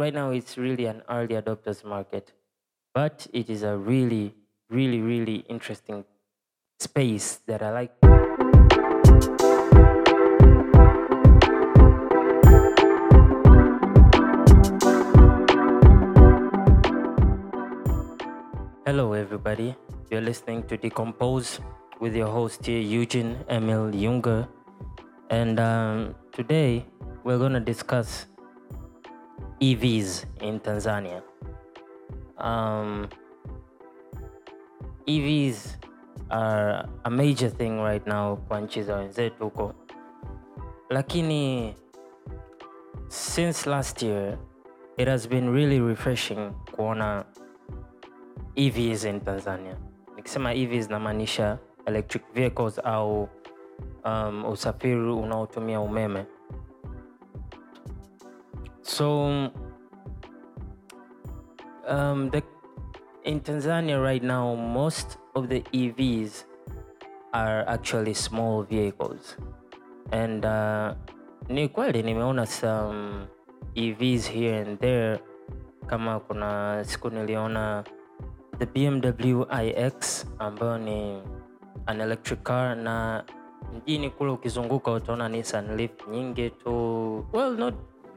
right now it's really an early adopters market, but it is a really, really, really interesting space that I like. Hello, everybody. You're listening to Decompose with your host here, Eugene Emil Junger. And um, today we're going to discuss EVs in Tanzania. Um, EVs are a major thing right now kwa nchi za wenzetu huko, lakini since last year it has been really refreshing kuona EVs in Tanzania. Nikisema EVs namaanisha electric vehicles au um, usafiri unaotumia umeme. So um, the, in Tanzania right now, most of the EVs are actually small vehicles. And uh, ni kweli nimeona some EVs here and there, kama kuna siku niliona the BMW iX ambayo ni an electric car, na mjini kule ukizunguka utaona Nissan Leaf nyingi tu, well not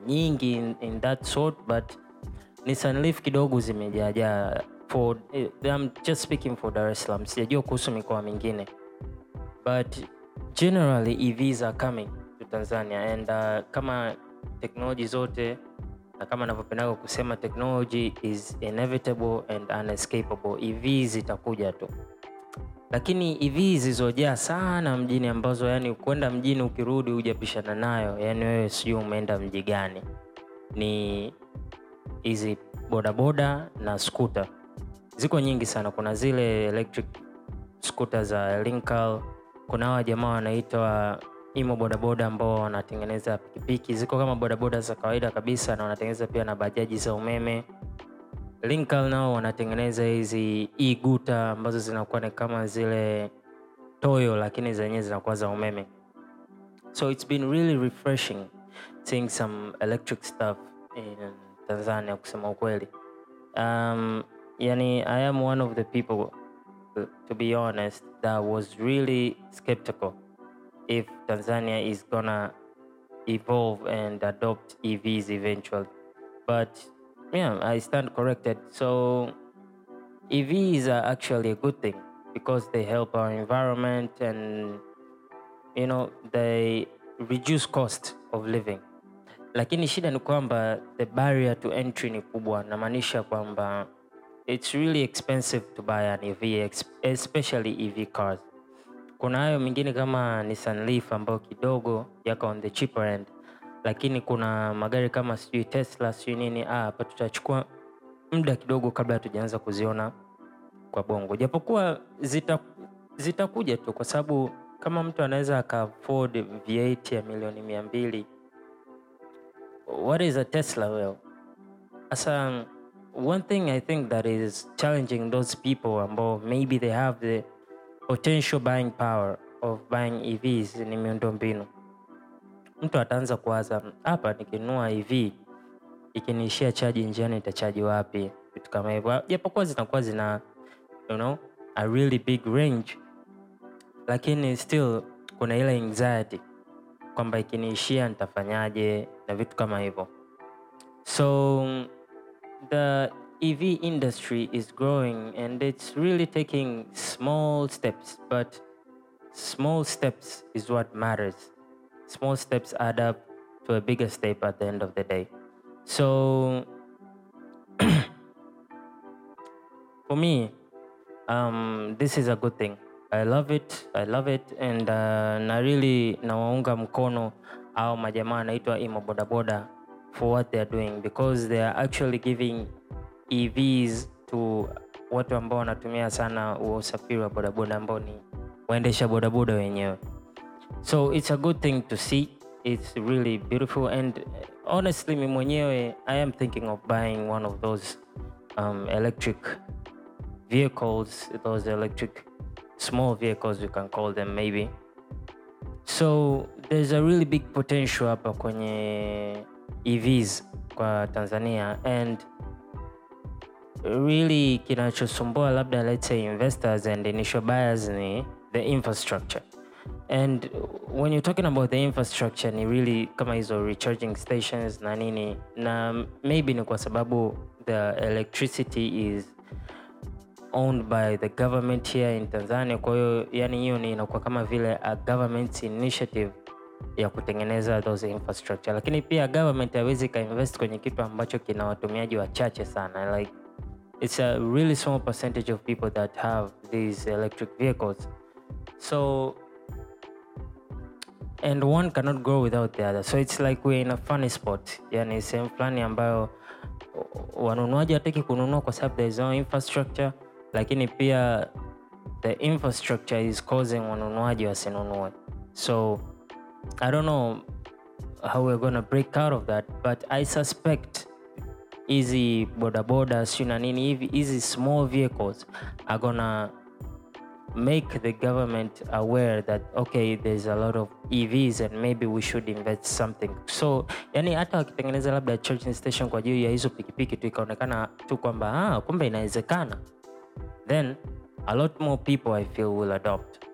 nyingi in, in that sort but Nissan Leaf kidogo zimejaajaa for eh, I'm just speaking for Dar es Salaam, sijajua kuhusu mikoa mingine but generally EVs are coming to Tanzania and uh, kama teknoloji zote na kama anavyopendaga kusema technology is inevitable and unescapable. EV zitakuja tu, lakini EV zilizojaa sana mjini ambazo yani kwenda mjini ukirudi hujapishana nayo, yani wewe sijui umeenda mji gani, ni hizi bodaboda na skuta. Ziko nyingi sana, kuna zile electric skuta za Linkal, kuna hawa jamaa wanaitwa imo bodaboda ambao wanatengeneza pikipiki, ziko kama bodaboda za kawaida kabisa, na wanatengeneza pia na bajaji za umeme. Linkal nao wanatengeneza hizi e-guta ambazo zinakuwa ni kama zile toyo, lakini zenyewe zinakuwa za umeme. So it's been really refreshing seeing some electric stuff in Tanzania kusema ukweli. Um, yani I am one of the people to be honest that was really skeptical if Tanzania is gonna evolve and adopt EVs eventually. But yeah, I stand corrected. So EVs are uh, actually a good thing because they help our environment and you know they reduce cost of living. Lakini shida ni kwamba the barrier to entry ni kubwa, namaanisha kwamba it's really expensive to buy an EV, especially EV cars. Kuna hayo mengine kama Nissan Leaf ambayo kidogo yako on the cheaper end, lakini kuna magari kama sijui Tesla sijui nini, ah, hapa tutachukua muda kidogo kabla hatujaanza kuziona kwa bongo, japokuwa zita zitakuja tu, kwa sababu kama mtu anaweza aka afford V8 ya milioni mia mbili what is a Tesla well? Asa, one thing I think that is challenging those people ambao maybe they have the potential buying power of buying EVs ni miundombinu. Mtu ataanza kuwaza hapa, nikinunua EV ikiniishia chaji njiani nitachaji wapi? Vitu kama hivyo, japokuwa zinakuwa zina you know, a really big range, lakini still kuna ile anxiety kwamba ikiniishia nitafanyaje na vitu kama hivyo. So the EV industry is growing and it's really taking small steps, but small steps is what matters. Small steps add up to a bigger step at the end of the day. So for me, um, this is a good thing. I love it. I love it and uh, na really nawaunga mkono au majamaa anaitwa imo bodaboda for what they are doing because they are actually giving EVs to watu ambao wanatumia sana usafiri wa bodaboda ambao ni waendesha bodaboda wenyewe. So it's a good thing to see. It's really beautiful and honestly mi mwenyewe I am thinking of buying one of those um, electric vehicles, those electric small vehicles you can call them maybe. So there's a really big potential hapa kwenye EVs kwa Tanzania and really kinachosumbua labda let's say investors and initial buyers ni the infrastructure and when you're talking about the infrastructure ni really kama hizo recharging stations na nini na maybe ni kwa sababu the electricity is owned by the government here in Tanzania. Kwa hiyo yani, hiyo ni inakuwa kama vile a government initiative ya kutengeneza those infrastructure, lakini pia government haiwezi ikainvest kwenye kitu ambacho kina watumiaji wachache sana. Like it's a really small percentage of people that have these electric vehicles. So and one cannot grow without the other. So it's like we're in a funny spot. Yani sehemu fulani ambayo wanunuaji hataki kununua kwa sababu there is no infrastructure lakini pia the infrastructure is causing wanunuaji wasinunue. So i don't know how we're gonna break out of that but i suspect hizi bodaboda siu na nini hivi hizi small vehicles are gonna make the government aware that okay there's a lot of EVs and maybe we should invest something so yani hata wakitengeneza labda charging station kwa ajili ya hizo pikipiki tu ikaonekana tu kwamba ah, kumbe inawezekana then a lot more people I feel will adopt.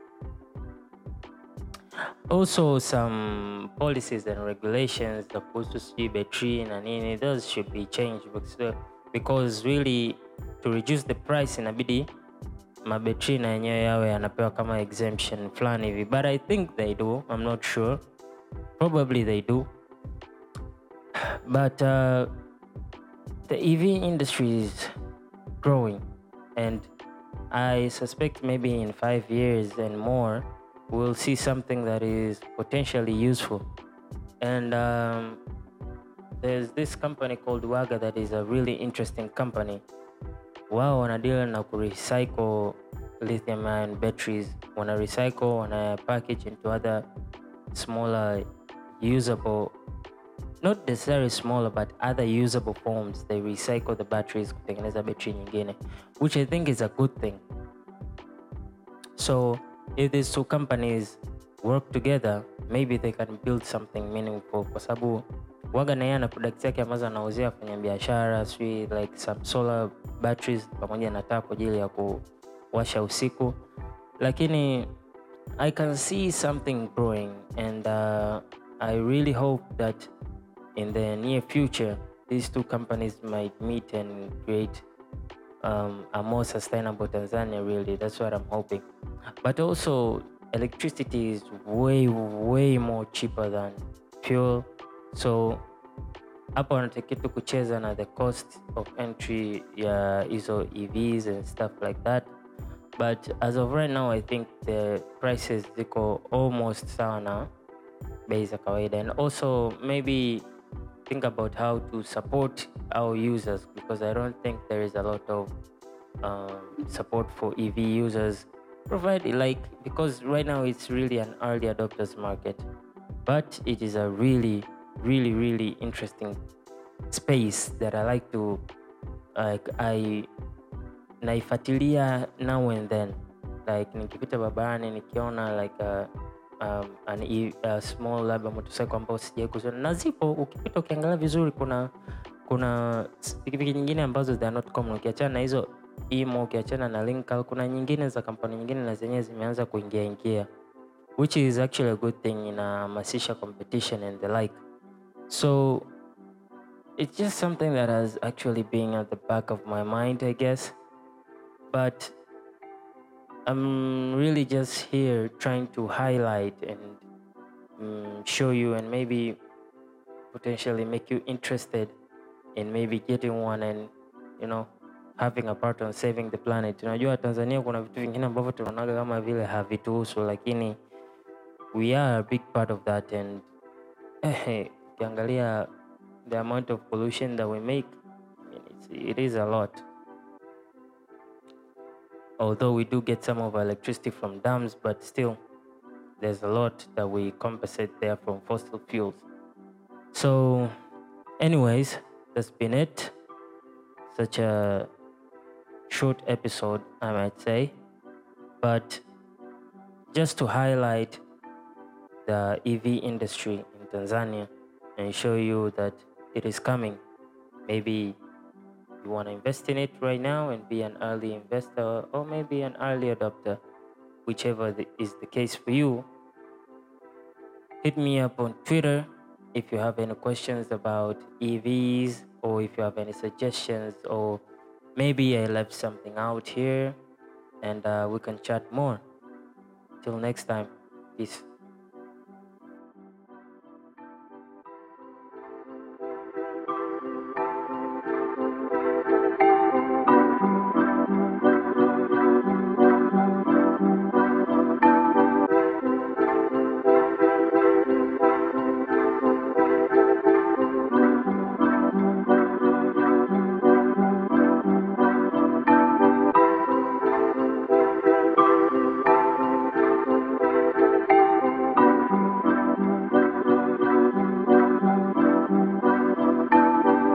Also, some policies and regulations kuhusu sijui betri na nini, those should be changed because really to reduce the price inabidi mabetri na yenyewe yawe yanapewa kama exemption fulani hivi, but I think they do, I'm not sure, probably they do, but uh, the EV industry is growing. And I suspect maybe in five years and more, we'll see something that is potentially useful. And um, there's this company called Waga that is a really interesting company. Wao wanadeal na kurecycle lithium ion batteries, wana recycle, wana package into other smaller usable not necessarily smaller but other usable forms. They recycle the batteries kutengeneza betri nyingine which i think is a good thing. So if these two companies work together maybe they can build something meaningful kwa sababu waga na yeye ana product yake ambazo anauzia kwenye biashara sijui like some solar batteries pamoja na taa kwa ajili ya kuwasha usiku lakini i can see something growing and uh, i really hope that in the near future, these two companies might meet and create um, a more sustainable Tanzania, really. That's what I'm hoping. But also, electricity is way, way more cheaper than fuel. So, hapa wanatakiwa tu kucheza na the cost of entry ya hizo EVs and stuff like that. But as of right now, I think the prices ziko almost sawa na bei za kawaida and also maybe think about how to support our users because I don't think there is a lot of um, support for EV users. Provide like because right now it's really an early adopters market, but it is a really, really, really interesting space that I like to like I naifuatilia now and then. Like nikipita barabarani nikiona like a um, an e, uh, small labda motorcycle ambao sijai kuziona na zipo, ukipita ukiangalia vizuri, kuna kuna pikipiki nyingine ambazo not common. Ukiachana na hizo imo, ukiachana na Linkal, kuna nyingine za kampuni nyingine na zenyewe zimeanza kuingia ingia, which is actually a good thing, inahamasisha competition and the like, so it's just something that has actually been at the back of my mind I guess but I'm really just here trying to highlight and um, show you and maybe potentially make you interested in maybe getting one and you know having a part on saving the planet. Unajua Tanzania kuna vitu vingine ambavyo tunaonaga kama vile havituhusu, lakini we are a big part of that and eh, ukiangalia the amount of pollution that we make it is a lot although we do get some of our electricity from dams, but still there's a lot that we compensate there from fossil fuels. So, anyways, that's been it. Such a short episode, I might say, but just to highlight the EV industry in Tanzania and show you that it is coming. Maybe you want to invest in it right now and be an early investor or maybe an early adopter, whichever is the case for you. Hit me up on Twitter if you have any questions about EVs or if you have any suggestions or maybe I left something out here and uh, we can chat more. Till next time, peace.